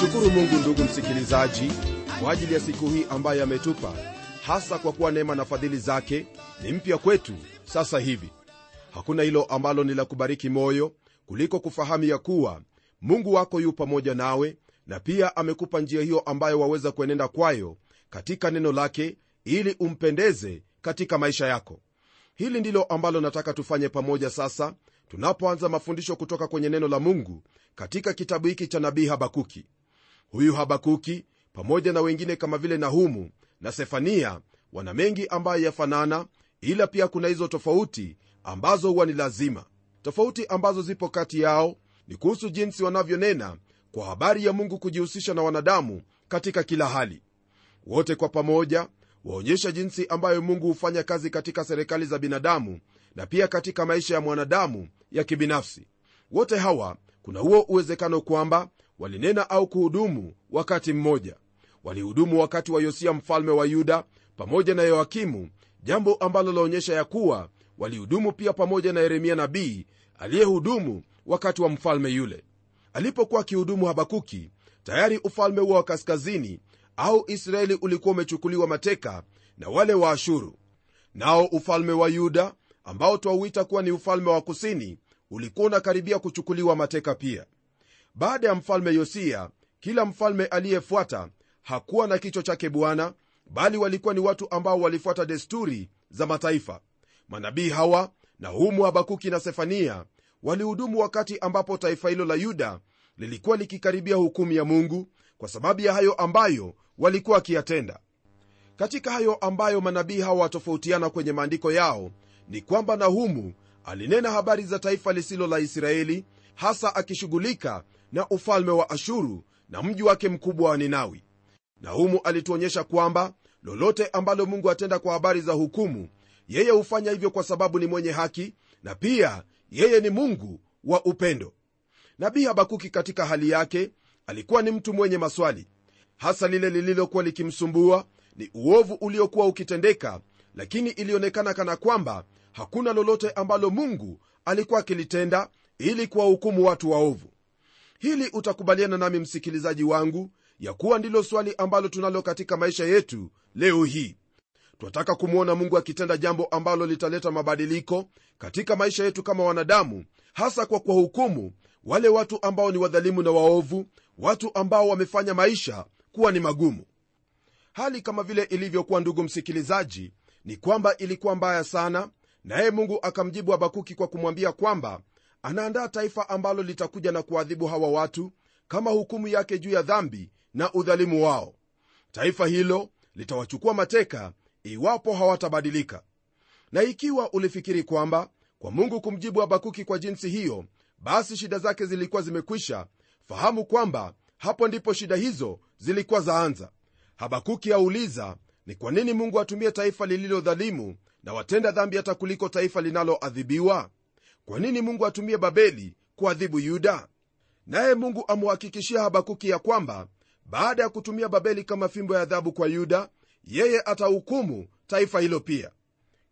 Namshukuru mungu ndugu msikilizaji kwa ajili ya siku hii ambayo ametupa hasa kwa kuwa neema na fadhili zake ni mpya kwetu sasa hivi. Hakuna hilo ambalo ni la kubariki moyo kuliko kufahamu ya kuwa mungu wako yu pamoja nawe na pia amekupa njia hiyo ambayo waweza kuenenda kwayo katika neno lake ili umpendeze katika maisha yako. Hili ndilo ambalo nataka tufanye pamoja sasa tunapoanza mafundisho kutoka kwenye neno la mungu katika kitabu hiki cha nabii habakuki huyu habakuki pamoja na wengine kama vile nahumu na sefania wana mengi ambayo yafanana ila pia kuna hizo tofauti ambazo huwa ni lazima. Tofauti ambazo zipo kati yao ni kuhusu jinsi wanavyonena kwa habari ya mungu kujihusisha na wanadamu katika kila hali. Wote kwa pamoja waonyesha jinsi ambayo mungu hufanya kazi katika serikali za binadamu na pia katika maisha ya mwanadamu ya kibinafsi. Wote hawa kuna huo uwezekano kwamba walinena au kuhudumu wakati mmoja. Walihudumu wakati wa yosia mfalme wa yuda pamoja na yoakimu jambo ambalo laonyesha ya kuwa walihudumu pia pamoja na yeremia nabii aliyehudumu wakati wa mfalme yule. Alipokuwa akihudumu habakuki tayari ufalme huo wa kaskazini au israeli ulikuwa umechukuliwa mateka na wale wa ashuru. Nao ufalme wa yuda ambao twauita kuwa ni ufalme wa kusini ulikuwa unakaribia kuchukuliwa mateka pia baada ya mfalme yosia kila mfalme aliyefuata hakuwa na kichwa chake bwana bali walikuwa ni watu ambao walifuata desturi za mataifa. Manabii hawa nahumu habakuki na sefania walihudumu wakati ambapo taifa hilo la yuda lilikuwa likikaribia hukumu ya mungu kwa sababu ya hayo ambayo walikuwa wakiyatenda. Katika hayo ambayo manabii hawa watofautiana kwenye maandiko yao ni kwamba nahumu alinena habari za taifa lisilo la israeli hasa akishughulika na ufalme wa ashuru na mji wake mkubwa wa ninawi. Nahumu alituonyesha kwamba lolote ambalo mungu atenda kwa habari za hukumu yeye hufanya hivyo kwa sababu ni mwenye haki na pia yeye ni mungu wa upendo. Nabii habakuki katika hali yake alikuwa ni mtu mwenye maswali. Hasa lile lililokuwa likimsumbua ni uovu uliokuwa ukitendeka lakini ilionekana kana kwamba hakuna lolote ambalo mungu alikuwa akilitenda ili kuwahukumu watu waovu hili utakubaliana nami msikilizaji wangu ya kuwa ndilo swali ambalo tunalo katika maisha yetu leo hii. Twataka kumwona mungu akitenda jambo ambalo litaleta mabadiliko katika maisha yetu kama wanadamu hasa kwa kuwahukumu wale watu ambao ni wadhalimu na waovu watu ambao wamefanya maisha kuwa ni magumu. Hali kama vile ilivyokuwa ndugu msikilizaji ni kwamba ilikuwa mbaya sana naye mungu akamjibu habakuki kwa kumwambia kwamba anaandaa taifa ambalo litakuja na kuadhibu hawa watu kama hukumu yake juu ya dhambi na udhalimu wao. Taifa hilo litawachukua mateka iwapo hawatabadilika. Na ikiwa ulifikiri kwamba kwa mungu kumjibu habakuki kwa jinsi hiyo basi shida zake zilikuwa zimekwisha fahamu kwamba hapo ndipo shida hizo zilikuwa zaanza. Habakuki auliza ni kwa nini mungu atumie taifa lililodhalimu na watenda dhambi hata kuliko taifa linaloadhibiwa kwa nini mungu atumie babeli kuadhibu yuda? Naye mungu amuhakikishia habakuki ya kwamba baada ya kutumia babeli kama fimbo ya adhabu kwa yuda yeye atahukumu taifa hilo pia.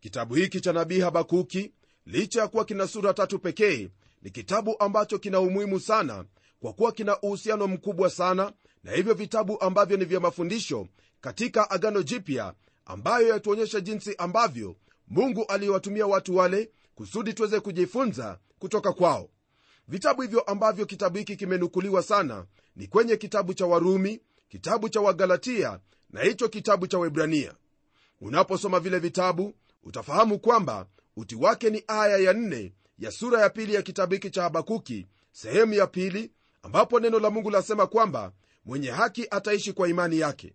Kitabu hiki cha nabii habakuki licha ya kuwa kina sura tatu pekee ni kitabu ambacho kina umuhimu sana kwa kuwa kina uhusiano mkubwa sana na hivyo vitabu ambavyo ni vya mafundisho katika agano jipya ambayo yatuonyesha jinsi ambavyo mungu aliwatumia watu wale kusudi tuweze kujifunza kutoka kwao. Vitabu hivyo ambavyo kitabu hiki kimenukuliwa sana ni kwenye kitabu cha warumi kitabu cha wagalatia na hicho kitabu cha webrania unaposoma vile vitabu utafahamu kwamba uti wake ni aya ya nne ya sura ya pili ya kitabu hiki cha habakuki sehemu ya pili ambapo neno la mungu lasema kwamba mwenye haki ataishi kwa imani yake.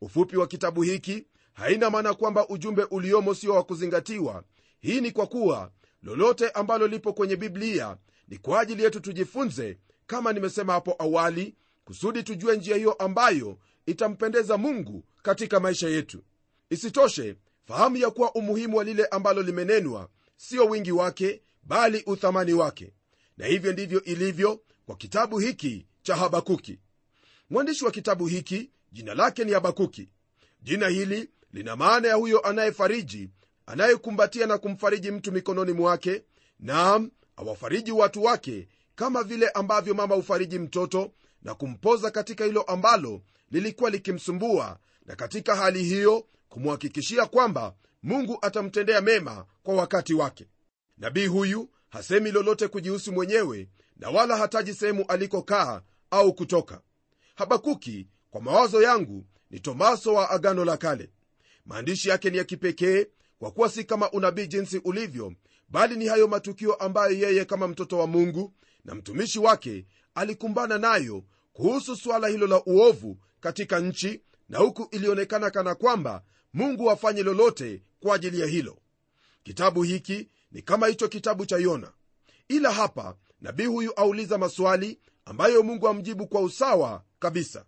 Ufupi wa kitabu hiki haina maana kwamba ujumbe uliomo sio wa kuzingatiwa hii ni kwa kuwa lolote ambalo lipo kwenye biblia ni kwa ajili yetu tujifunze kama nimesema hapo awali kusudi tujue njia hiyo ambayo itampendeza mungu katika maisha yetu. Isitoshe fahamu ya kuwa umuhimu wa lile ambalo limenenwa sio wingi wake bali uthamani wake. Na hivyo ndivyo ilivyo kwa kitabu hiki cha habakuki. Mwandishi wa kitabu hiki jina lake ni habakuki. Jina hili lina maana ya huyo anayefariji anayekumbatia na kumfariji mtu mikononi mwake naam awafariji watu wake kama vile ambavyo mama hufariji mtoto na kumpoza katika hilo ambalo lilikuwa likimsumbua. Na katika hali hiyo kumhakikishia kwamba mungu atamtendea mema kwa wakati wake. Nabii huyu hasemi lolote kujihusu mwenyewe na wala hataji sehemu alikokaa au kutoka. Habakuki kwa mawazo yangu ni tomaso wa agano la kale. Maandishi yake ni ya kipekee kwa kuwa si kama unabii jinsi ulivyo bali ni hayo matukio ambayo yeye kama mtoto wa mungu na mtumishi wake alikumbana nayo kuhusu suala hilo la uovu katika nchi na huku ilionekana kana kwamba mungu afanye lolote kwa ajili ya hilo. Kitabu hiki ni kama hicho kitabu cha yona. Ila hapa nabii huyu auliza maswali ambayo mungu amjibu kwa usawa kabisa.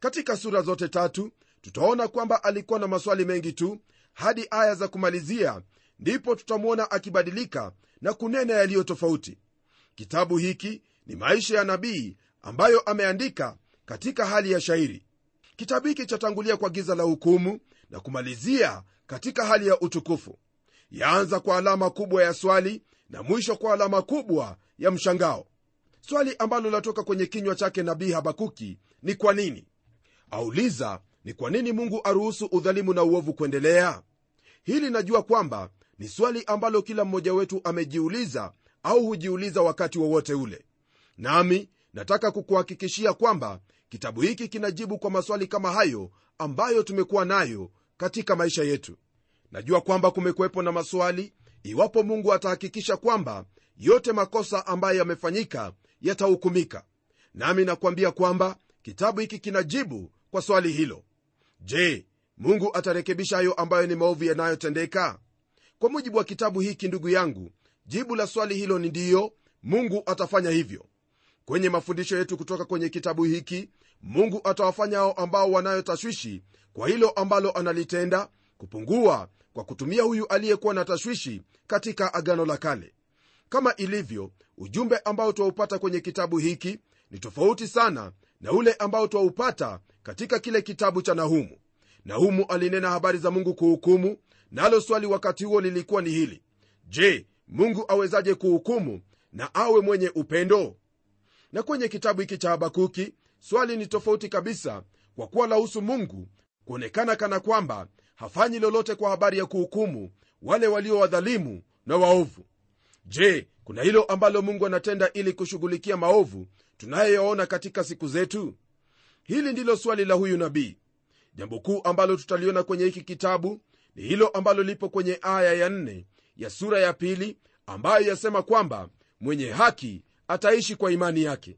Katika sura zote tatu tutaona kwamba alikuwa na maswali mengi tu hadi aya za kumalizia ndipo tutamwona akibadilika na kunena yaliyo tofauti. Kitabu hiki ni maisha ya nabii ambayo ameandika katika hali ya shairi. Kitabu hiki chatangulia kwa giza la hukumu na kumalizia katika hali ya utukufu. Yaanza kwa alama kubwa ya swali na mwisho kwa alama kubwa ya mshangao. Swali ambalo latoka kwenye kinywa chake nabii habakuki ni kwa nini? Auliza ni kwa nini mungu aruhusu udhalimu na uovu kuendelea? Hili najua kwamba ni swali ambalo kila mmoja wetu amejiuliza au hujiuliza wakati wowote wa ule. Nami nataka kukuhakikishia kwamba kitabu hiki kinajibu kwa maswali kama hayo ambayo tumekuwa nayo katika maisha yetu. Najua kwamba kumekuwepo na maswali iwapo mungu atahakikisha kwamba yote makosa ambayo yamefanyika yatahukumika. Nami nakwambia kwamba kitabu hiki kinajibu kwa swali hilo je mungu atarekebisha hayo ambayo ni maovu yanayotendeka? Kwa mujibu wa kitabu hiki ndugu yangu jibu la swali hilo ni ndiyo mungu atafanya hivyo. Kwenye mafundisho yetu kutoka kwenye kitabu hiki mungu atawafanya hao ambao wanayotashwishi kwa hilo ambalo analitenda kupungua kwa kutumia huyu aliyekuwa na tashwishi katika agano la kale. Kama ilivyo ujumbe ambao twaupata kwenye kitabu hiki ni tofauti sana na ule ambao twaupata katika kile kitabu cha nahumu. Nahumu alinena habari za mungu kuhukumu nalo swali wakati huo lilikuwa ni hili. Je mungu awezaje kuhukumu na awe mwenye upendo? Na kwenye kitabu hiki cha habakuki swali ni tofauti kabisa kwa kuwa lahusu mungu kuonekana kana kwamba hafanyi lolote kwa habari ya kuhukumu wale walio wadhalimu na waovu. Je kuna hilo ambalo mungu anatenda ili kushughulikia maovu tunayoyaona katika siku zetu hili ndilo swali la huyu nabii. Jambo kuu ambalo tutaliona kwenye hiki kitabu ni hilo ambalo lipo kwenye aya ya nne ya sura ya pili ambayo yasema kwamba mwenye haki ataishi kwa imani yake.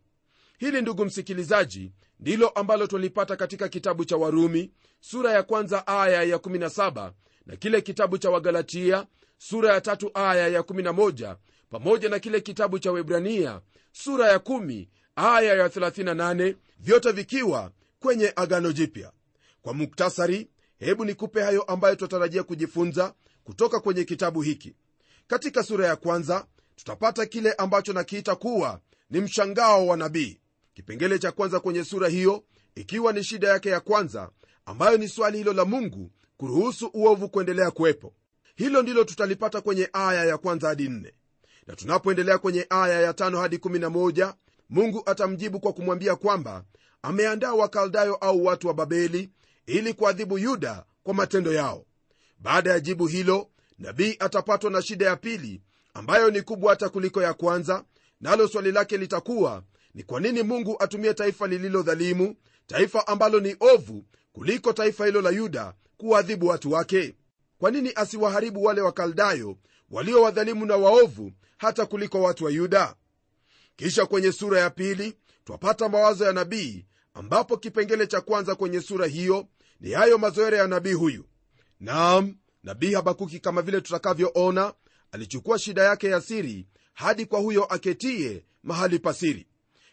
Hili ndugu msikilizaji ndilo ambalo twalipata katika kitabu cha warumi sura ya kwanza aya ya 17 na kile kitabu cha wagalatia sura ya tatu aya ya 11 pamoja na kile kitabu cha webrania sura ya 1 aya ya 38 vyote vikiwa kwenye agano jipya. Kwa muktasari hebu nikupe hayo ambayo tunatarajia kujifunza kutoka kwenye kitabu hiki. Katika sura ya kwanza tutapata kile ambacho nakiita kuwa ni mshangao wa nabii. Kipengele cha kwanza kwenye sura hiyo ikiwa ni shida yake ya kwanza ambayo ni swali hilo la mungu kuruhusu uovu kuendelea kuwepo. Hilo ndilo tutalipata kwenye aya ya kwanza hadi nne. Na tunapoendelea kwenye aya ya tano hadi 11 mungu atamjibu kwa kumwambia kwamba ameandaa wakaldayo au watu wa babeli ili kuadhibu yuda kwa matendo yao. Baada ya jibu hilo nabii atapatwa na shida ya pili ambayo ni kubwa hata kuliko ya kwanza nalo swali lake litakuwa ni kwa nini mungu atumie taifa lililo dhalimu taifa ambalo ni ovu kuliko taifa hilo la yuda kuwaadhibu watu wake? Kwa nini asiwaharibu wale wakaldayo walio wadhalimu na waovu hata kuliko watu wa yuda kisha kwenye sura ya pili twapata mawazo ya nabii ambapo kipengele cha kwanza kwenye sura hiyo ni hayo mazoere ya nabii huyu. Naam nabii habakuki kama vile tutakavyoona alichukua shida yake ya siri hadi kwa huyo aketie mahali pasiri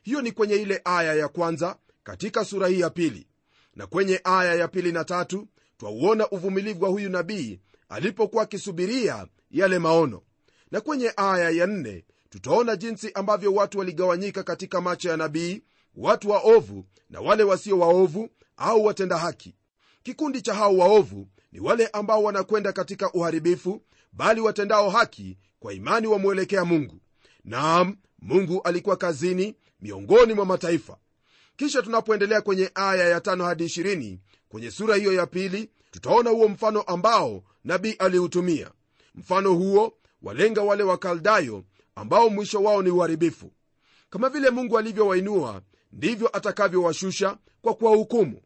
hiyo ni kwenye ile aya ya kwanza katika sura hii ya pili. Na kwenye aya ya pili na tatu twauona uvumilivu wa huyu nabii alipokuwa akisubiria yale maono. Na kwenye aya ya nne tutaona jinsi ambavyo watu waligawanyika katika macho ya nabii watu waovu na wale wasio waovu au watenda haki. Kikundi cha hao waovu ni wale ambao wanakwenda katika uharibifu bali watendao haki kwa imani wamwelekea mungu. Naam mungu alikuwa kazini miongoni mwa mataifa. Kisha tunapoendelea kwenye aya ya tano hadi 20 kwenye sura hiyo ya pili tutaona huo mfano ambao nabii aliutumia. Mfano huo walenga wale wakaldayo ambao mwisho wao ni uharibifu. Kama vile mungu alivyowainua ndivyo atakavyowashusha kwa kuwahukumu.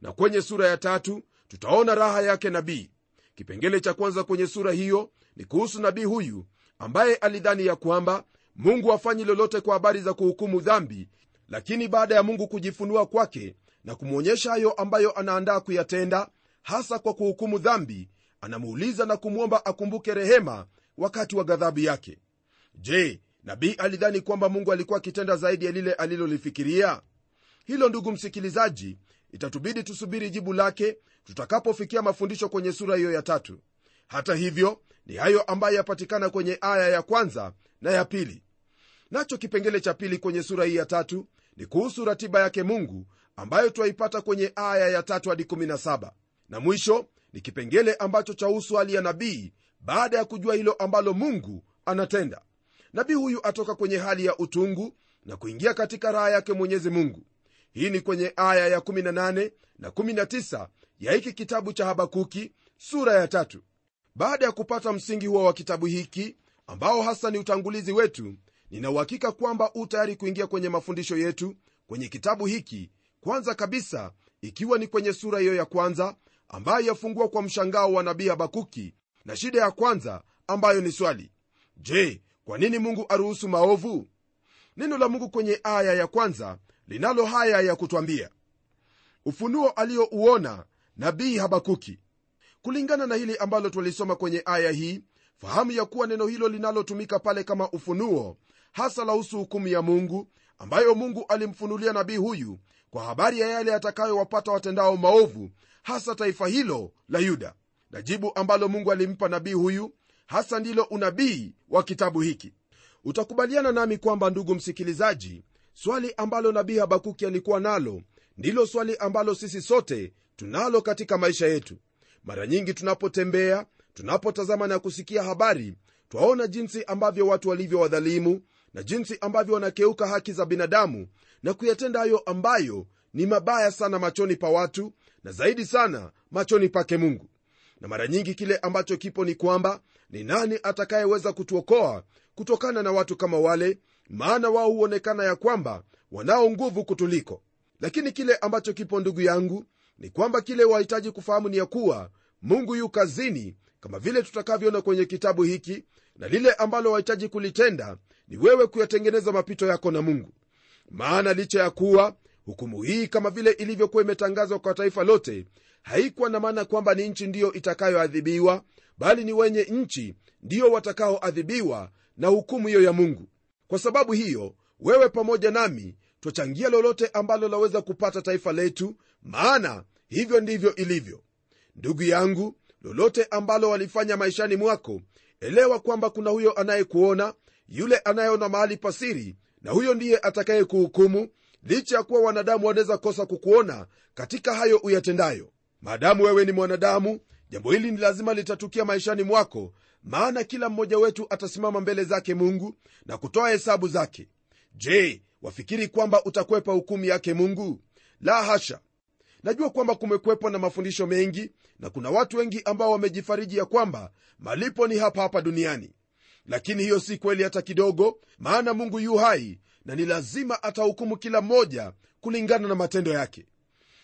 Na kwenye sura ya tatu tutaona raha yake nabii. Kipengele cha kwanza kwenye sura hiyo ni kuhusu nabii huyu ambaye alidhani ya kwamba mungu hafanyi lolote kwa habari za kuhukumu dhambi lakini baada ya mungu kujifunua kwake na kumwonyesha hayo ambayo anaandaa kuyatenda hasa kwa kuhukumu dhambi anamuuliza na kumwomba akumbuke rehema wakati wa ghadhabu yake je nabii alidhani kwamba mungu alikuwa akitenda zaidi ya lile alilolifikiria? Hilo ndugu msikilizaji itatubidi tusubiri jibu lake tutakapofikia mafundisho kwenye sura hiyo ya tatu. Hata hivyo ni hayo ambayo yapatikana kwenye aya ya kwanza na ya pili. Nacho kipengele cha pili kwenye sura hii ya tatu ni kuhusu ratiba yake mungu ambayo twaipata kwenye aya ya tatu hadi 17 na mwisho ni kipengele ambacho chahusu hali ya nabii baada ya kujua hilo ambalo mungu anatenda nabii huyu atoka kwenye hali ya utungu na kuingia katika raha yake mwenyezi mungu. Hii ni kwenye aya ya 18 na 19 ya hiki kitabu cha habakuki sura ya tatu. Baada ya kupata msingi huo wa kitabu hiki ambao hasa ni utangulizi wetu ninauhakika kwamba u tayari kuingia kwenye mafundisho yetu kwenye kitabu hiki kwanza kabisa ikiwa ni kwenye sura hiyo ya kwanza ambayo yafungua kwa mshangao wa nabii habakuki na shida ya kwanza ambayo ni swali. Je kwa nini mungu aruhusu maovu? Neno la mungu kwenye aya ya kwanza linalo haya ya kutwambia ufunuo aliyouona nabii habakuki. Kulingana na hili ambalo twalisoma kwenye aya hii fahamu ya kuwa neno hilo linalotumika pale kama ufunuo hasa lahusu hukumu ya mungu ambayo mungu alimfunulia nabii huyu kwa habari ya yale yatakayowapata watendao maovu hasa taifa hilo la yuda. Na jibu ambalo mungu alimpa nabii huyu hasa ndilo unabii wa kitabu hiki. Utakubaliana nami kwamba ndugu msikilizaji swali ambalo nabii habakuki alikuwa nalo ndilo swali ambalo sisi sote tunalo katika maisha yetu. Mara nyingi tunapotembea tunapotazama na kusikia habari twaona jinsi ambavyo watu walivyo wadhalimu na jinsi ambavyo wanakeuka haki za binadamu na kuyatenda hayo ambayo ni mabaya sana machoni pa watu na zaidi sana machoni pake mungu. Na mara nyingi kile ambacho kipo ni kwamba ni nani atakayeweza kutuokoa kutokana na watu kama wale? Maana wao huonekana ya kwamba wanao nguvu kutuliko. Lakini kile ambacho kipo ndugu yangu ni kwamba kile wahitaji kufahamu ni ya kuwa mungu yu kazini kama vile tutakavyoona kwenye kitabu hiki na lile ambalo wahitaji kulitenda ni wewe kuyatengeneza mapito yako na mungu. Maana licha ya kuwa hukumu hii kama vile ilivyokuwa imetangazwa kwa taifa lote haikuwa na maana kwamba ni nchi ndiyo itakayoadhibiwa bali ni wenye nchi ndiyo watakaoadhibiwa na hukumu hiyo ya mungu. Kwa sababu hiyo wewe pamoja nami twachangia lolote ambalo laweza kupata taifa letu maana hivyo ndivyo ilivyo. Ndugu yangu lolote ambalo walifanya maishani mwako elewa kwamba kuna huyo anayekuona yule anayeona mahali pasiri na huyo ndiye atakayekuhukumu licha ya kuwa wanadamu wanaweza kosa kukuona katika hayo uyatendayo. Maadamu wewe ni mwanadamu jambo hili ni lazima litatukia maishani mwako maana kila mmoja wetu atasimama mbele zake mungu na kutoa hesabu zake. Je wafikiri kwamba utakwepa hukumu yake mungu? La hasha! Najua kwamba kumekwepo na mafundisho mengi na kuna watu wengi ambao wamejifariji ya kwamba malipo ni hapa hapa duniani. Lakini hiyo si kweli hata kidogo maana mungu yu hai na ni lazima atahukumu kila mmoja kulingana na matendo yake.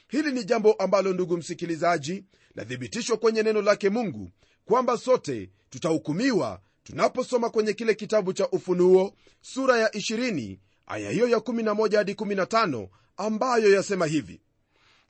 Hili ni jambo ambalo ndugu msikilizaji lathibitishwa kwenye neno lake mungu kwamba sote tutahukumiwa tunaposoma kwenye kile kitabu cha ufunuo sura ya 20 aya hiyo ya 11 hadi 15 ambayo yasema hivi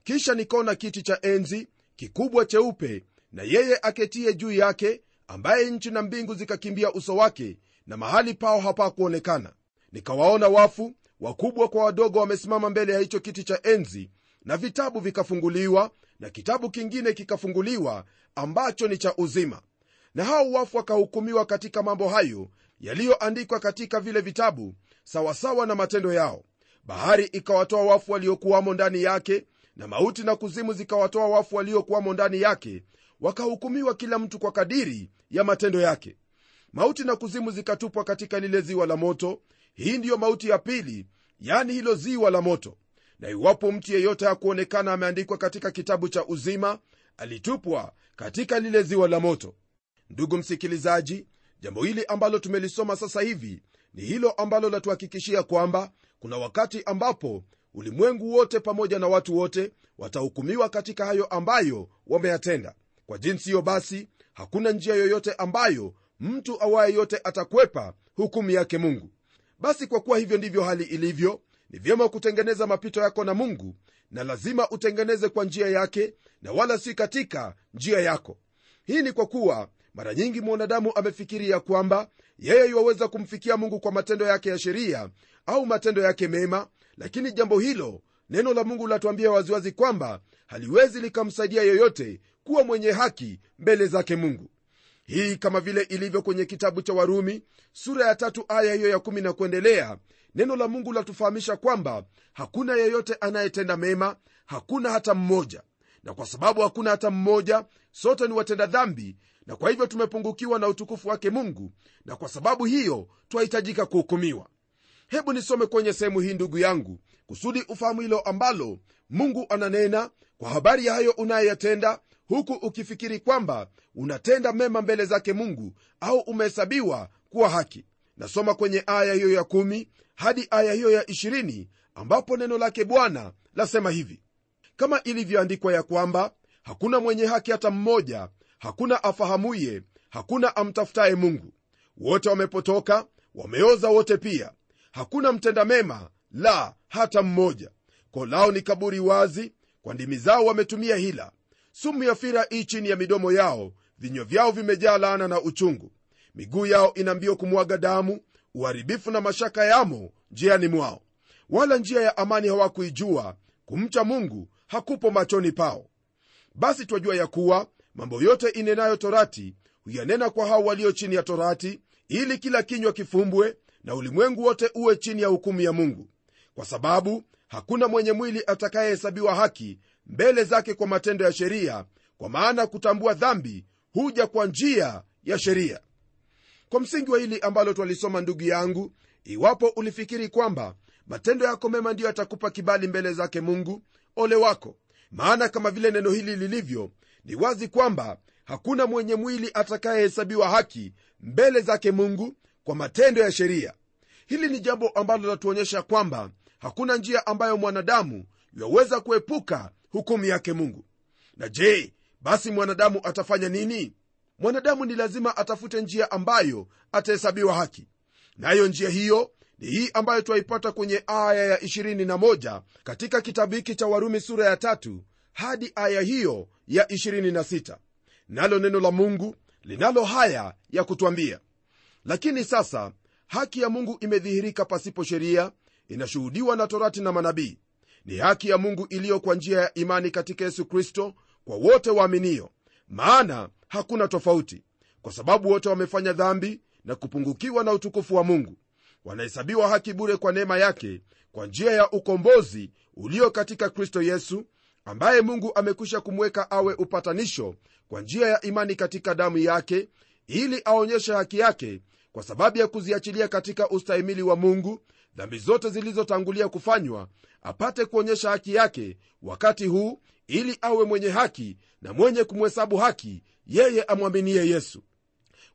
kisha nikaona kiti cha enzi kikubwa cheupe na yeye aketie juu yake ambaye nchi na mbingu zikakimbia uso wake na mahali pao hapakuonekana nikawaona wafu wakubwa kwa wadogo wamesimama mbele ya hicho kiti cha enzi na vitabu vikafunguliwa na kitabu kingine kikafunguliwa ambacho ni cha uzima. Na hao wafu wakahukumiwa katika mambo hayo yaliyoandikwa katika vile vitabu sawasawa na matendo yao. Bahari ikawatoa wafu waliokuwamo ndani yake na mauti na kuzimu zikawatoa wafu waliokuwamo ndani yake wakahukumiwa kila mtu kwa kadiri ya matendo yake. Mauti na kuzimu zikatupwa katika lile ziwa la moto hii ndiyo mauti ya pili yani hilo ziwa la moto. Na iwapo mtu yeyote hakuonekana ameandikwa katika kitabu cha uzima alitupwa katika lile ziwa la moto. Ndugu msikilizaji jambo hili ambalo tumelisoma sasa hivi ni hilo ambalo latuhakikishia kwamba kuna wakati ambapo ulimwengu wote pamoja na watu wote watahukumiwa katika hayo ambayo wameyatenda. Kwa jinsi hiyo basi hakuna njia yoyote ambayo mtu awaye yote atakwepa hukumu yake mungu basi kwa kuwa hivyo ndivyo hali ilivyo ni vyema kutengeneza mapito yako na mungu na lazima utengeneze kwa njia yake na wala si katika njia yako. Hii ni kwa kuwa mara nyingi mwanadamu amefikiria kwamba yeye iwaweza kumfikia mungu kwa matendo yake ya sheria au matendo yake mema lakini jambo hilo neno la mungu latuambia waziwazi kwamba haliwezi likamsaidia yeyote kuwa mwenye haki mbele zake mungu hii kama vile ilivyo kwenye kitabu cha warumi sura ya tatu aya hiyo ya kumi na kuendelea neno la mungu latufahamisha kwamba hakuna yeyote anayetenda mema hakuna hata mmoja. Na kwa sababu hakuna hata mmoja sote ni watenda dhambi na kwa hivyo tumepungukiwa na utukufu wake mungu na kwa sababu hiyo twahitajika kuhukumiwa. Hebu nisome kwenye sehemu hii ndugu yangu kusudi ufahamu hilo ambalo mungu ananena kwa habari ya hayo unayoyatenda huku ukifikiri kwamba unatenda mema mbele zake mungu au umehesabiwa kuwa haki. Nasoma kwenye aya hiyo ya kumi hadi aya hiyo ya ishirini ambapo neno lake bwana lasema hivi. Kama ilivyoandikwa ya kwamba hakuna mwenye haki hata mmoja hakuna afahamuye hakuna amtafutaye mungu. Wote wamepotoka wameoza wote pia. Hakuna mtenda mema la hata mmoja. Ko lao ni kaburi wazi kwa ndimi zao wametumia hila sumu ya fira hii chini ya midomo yao. Vinywa vyao vimejaa laana na uchungu. Miguu yao ina mbio kumwaga damu. Uharibifu na mashaka yamo njiani mwao. Wala njia ya amani hawakuijua. Kumcha mungu hakupo machoni pao. Basi twajua ya kuwa mambo yote inenayo torati huyanena kwa hao walio chini ya torati ili kila kinywa kifumbwe na ulimwengu wote uwe chini ya hukumu ya mungu. Kwa sababu hakuna mwenye mwili atakayehesabiwa haki mbele zake kwa matendo ya sheria kwa maana kutambua dhambi huja kwa njia ya sheria. Kwa msingi wa hili ambalo twalisoma ndugu yangu iwapo ulifikiri kwamba matendo yako mema ndiyo yatakupa kibali mbele zake mungu ole wako. Maana kama vile neno hili lilivyo ni wazi kwamba hakuna mwenye mwili atakayehesabiwa haki mbele zake mungu kwa matendo ya sheria. Hili ni jambo ambalo latuonyesha kwamba hakuna njia ambayo mwanadamu yaweza kuepuka hukumu yake mungu. Na je basi mwanadamu atafanya nini? Mwanadamu ni lazima atafute njia ambayo atahesabiwa haki. Nayo na njia hiyo ni hii ambayo twaipata kwenye aya ya 21 katika kitabu hiki cha warumi sura ya tatu hadi aya hiyo ya 26 nalo neno la mungu linalo haya ya kutwambia. Lakini sasa haki ya mungu imedhihirika pasipo sheria inashuhudiwa na torati na manabii. Ni haki ya mungu iliyo kwa njia ya imani katika yesu kristo kwa wote waaminio maana hakuna tofauti kwa sababu wote wamefanya dhambi na kupungukiwa na utukufu wa mungu. Wanahesabiwa haki bure kwa neema yake kwa njia ya ukombozi ulio katika kristo yesu ambaye mungu amekwisha kumweka awe upatanisho kwa njia ya imani katika damu yake ili aonyeshe haki yake kwa sababu ya kuziachilia katika ustahimili wa mungu dhambi zote zilizotangulia kufanywa apate kuonyesha haki yake wakati huu ili awe mwenye haki na mwenye kumhesabu haki yeye amwaminie yesu.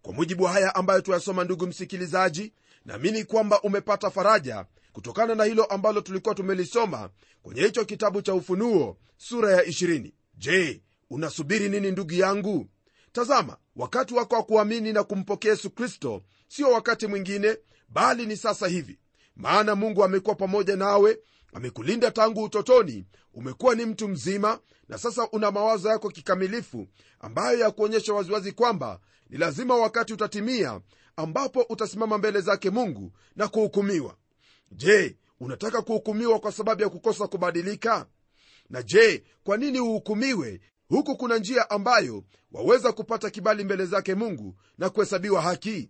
Kwa mujibu wa haya ambayo tuyasoma ndugu msikilizaji naamini kwamba umepata faraja kutokana na hilo ambalo tulikuwa tumelisoma kwenye hicho kitabu cha ufunuo sura ya 20 je unasubiri nini ndugu yangu? Tazama wakati wako wa kuamini na kumpokea yesu kristo sio wakati mwingine bali ni sasa hivi maana mungu amekuwa pamoja nawe amekulinda tangu utotoni. Umekuwa ni mtu mzima na sasa una mawazo yako kikamilifu ambayo ya kuonyesha waziwazi kwamba ni lazima wakati utatimia ambapo utasimama mbele zake mungu na kuhukumiwa. Je unataka kuhukumiwa kwa sababu ya kukosa kubadilika? Na je kwa nini uhukumiwe? Huku kuna njia ambayo waweza kupata kibali mbele zake mungu na kuhesabiwa haki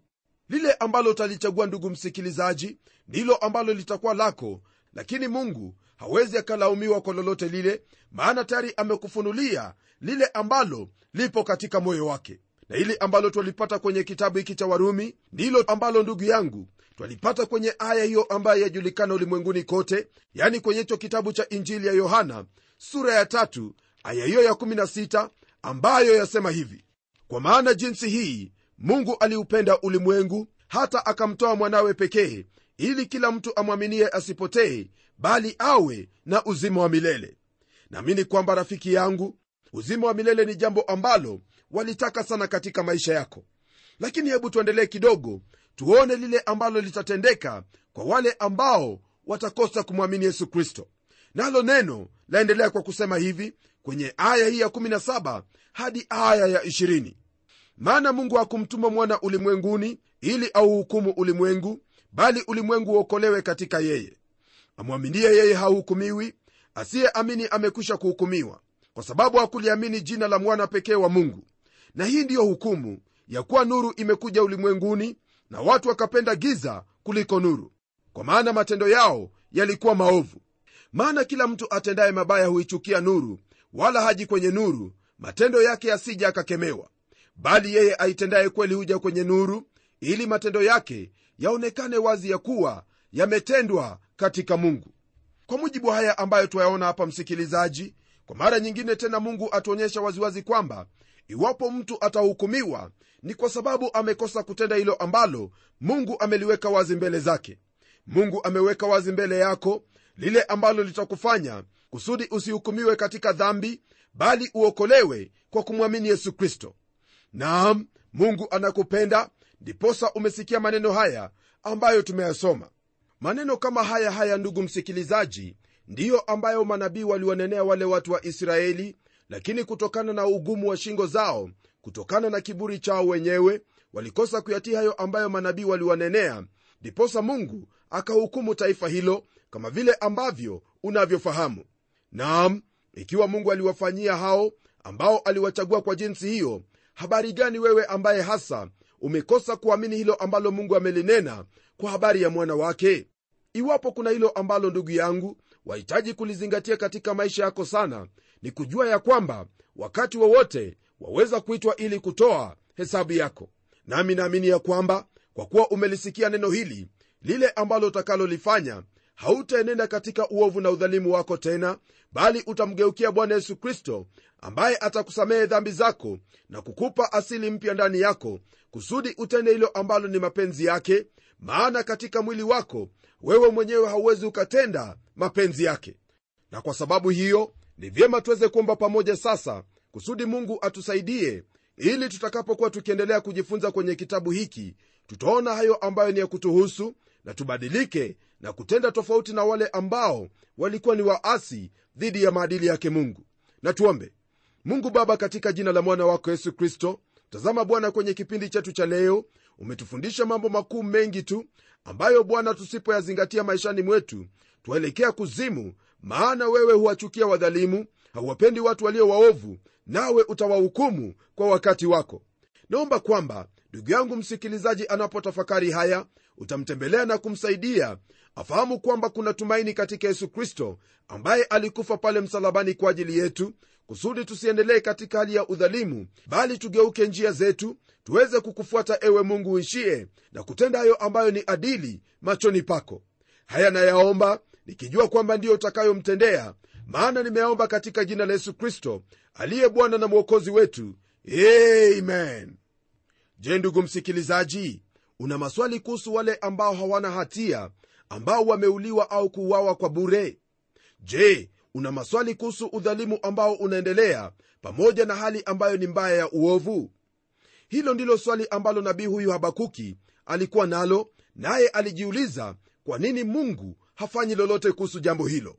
lile ambalo utalichagua ndugu msikilizaji ndilo ambalo litakuwa lako. Lakini mungu hawezi akalaumiwa kwa lolote lile maana tayari amekufunulia lile ambalo lipo katika moyo wake. Na hili ambalo twalipata kwenye kitabu hiki cha warumi ndilo ambalo ndugu yangu twalipata kwenye aya hiyo ambayo yajulikana ulimwenguni kote yani kwenye hicho kitabu cha injili ya yohana sura ya tatu aya hiyo ya 16 ambayo yasema hivi. Kwa maana jinsi hii mungu aliupenda ulimwengu hata akamtoa mwanawe pekee ili kila mtu amwaminie asipotee bali awe na uzima wa milele. Naamini kwamba rafiki yangu uzima wa milele ni jambo ambalo walitaka sana katika maisha yako. Lakini hebu tuendelee kidogo tuone lile ambalo litatendeka kwa wale ambao watakosa kumwamini yesu kristo. Nalo neno laendelea kwa kusema hivi kwenye aya hii ya 17 hadi aya ya 20 maana mungu hakumtuma mwana ulimwenguni ili auhukumu ulimwengu bali ulimwengu uokolewe katika yeye. Amwaminie yeye hahukumiwi asiyeamini amekwisha kuhukumiwa kwa sababu hakuliamini jina la mwana pekee wa mungu. Na hii ndiyo hukumu ya kuwa nuru imekuja ulimwenguni na watu wakapenda giza kuliko nuru. Kwa maana matendo yao yalikuwa maovu. Maana kila mtu atendaye mabaya huichukia nuru wala haji kwenye nuru matendo yake yasija akakemewa bali yeye aitendaye kweli huja kwenye nuru ili matendo yake yaonekane wazi ya kuwa yametendwa katika mungu. Kwa mujibu wa haya ambayo twayaona hapa msikilizaji kwa mara nyingine tena mungu atuonyesha waziwazi kwamba iwapo mtu atahukumiwa ni kwa sababu amekosa kutenda hilo ambalo mungu ameliweka wazi mbele zake. Mungu ameweka wazi mbele yako lile ambalo litakufanya kusudi usihukumiwe katika dhambi bali uokolewe kwa kumwamini yesu kristo naam mungu anakupenda ndiposa umesikia maneno haya ambayo tumeyasoma. Maneno kama haya haya ndugu msikilizaji ndiyo ambayo manabii waliwanenea wale watu wa israeli lakini kutokana na ugumu wa shingo zao kutokana na kiburi chao wenyewe walikosa kuyatii hayo ambayo manabii waliwanenea ndiposa mungu akahukumu taifa hilo kama vile ambavyo unavyofahamu. Naam ikiwa mungu aliwafanyia hao ambao aliwachagua kwa jinsi hiyo habari gani wewe ambaye hasa umekosa kuamini hilo ambalo mungu amelinena kwa habari ya mwana wake? Iwapo kuna hilo ambalo ndugu yangu wahitaji kulizingatia katika maisha yako sana ni kujua ya kwamba wakati wowote wa waweza kuitwa ili kutoa hesabu yako. Nami naamini ya kwamba kwa kuwa umelisikia neno hili lile ambalo utakalolifanya hautaenenda katika uovu na udhalimu wako tena bali utamgeukia bwana yesu kristo ambaye atakusamehe dhambi zako na kukupa asili mpya ndani yako kusudi utende hilo ambalo ni mapenzi yake. Maana katika mwili wako wewe mwenyewe hauwezi ukatenda mapenzi yake. Na kwa sababu hiyo ni vyema tuweze kuomba pamoja sasa kusudi mungu atusaidie ili tutakapokuwa tukiendelea kujifunza kwenye kitabu hiki tutaona hayo ambayo ni ya kutuhusu na tubadilike na kutenda tofauti na wale ambao walikuwa ni waasi dhidi ya maadili yake mungu. Na tuombe. Mungu baba katika jina la mwana wako yesu kristo tazama bwana kwenye kipindi chetu cha leo. Umetufundisha mambo makuu mengi tu ambayo bwana tusipoyazingatia maishani mwetu twaelekea kuzimu. Maana wewe huwachukia wadhalimu hauwapendi watu walio waovu nawe utawahukumu kwa wakati wako. Naomba kwamba ndugu yangu msikilizaji anapotafakari haya utamtembelea na kumsaidia. Afahamu kwamba kuna tumaini katika yesu kristo ambaye alikufa pale msalabani kwa ajili yetu kusudi tusiendelee katika hali ya udhalimu bali tugeuke njia zetu tuweze kukufuata ewe mungu uishie na kutenda hayo ambayo ni adili machoni pako. Haya nayaomba nikijua kwamba ndiyo utakayomtendea maana nimeomba katika jina la yesu kristo aliye bwana na mwokozi wetu. Amen je ndugu msikilizaji una maswali kuhusu wale ambao hawana hatia ambao wameuliwa au kuuawa kwa bure? Je una maswali kuhusu udhalimu ambao unaendelea pamoja na hali ambayo ni mbaya ya uovu? Hilo ndilo swali ambalo nabii huyu habakuki alikuwa nalo naye alijiuliza kwa nini mungu hafanyi lolote kuhusu jambo hilo?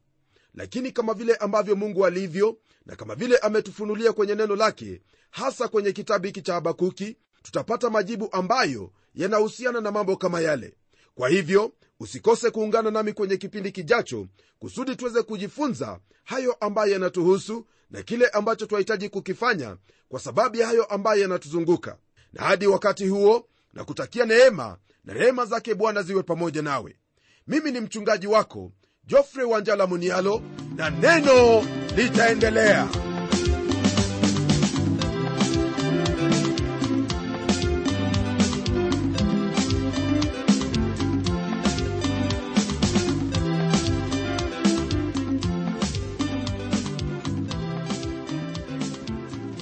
Lakini kama vile ambavyo mungu alivyo na kama vile ametufunulia kwenye neno lake hasa kwenye kitabu hiki cha habakuki tutapata majibu ambayo yanahusiana na mambo kama yale. Kwa hivyo usikose kuungana nami kwenye kipindi kijacho kusudi tuweze kujifunza hayo ambayo yanatuhusu na kile ambacho twahitaji kukifanya kwa sababu ya hayo ambayo yanatuzunguka. Na hadi wakati huo na kutakia neema na rehema zake bwana ziwe pamoja nawe. Mimi ni mchungaji wako jofre wanjala munialo na neno litaendelea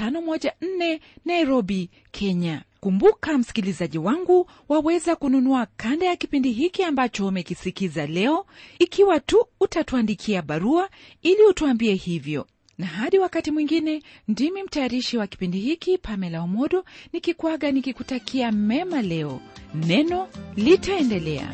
21514 nairobi kenya. Kumbuka msikilizaji wangu waweza kununua kanda ya kipindi hiki ambacho umekisikiza leo. Ikiwa tu utatuandikia barua ili utuambie hivyo. Na hadi wakati mwingine ndimi mtayarishi wa kipindi hiki pamela omodo nikikwaga nikikutakia mema leo. Neno litaendelea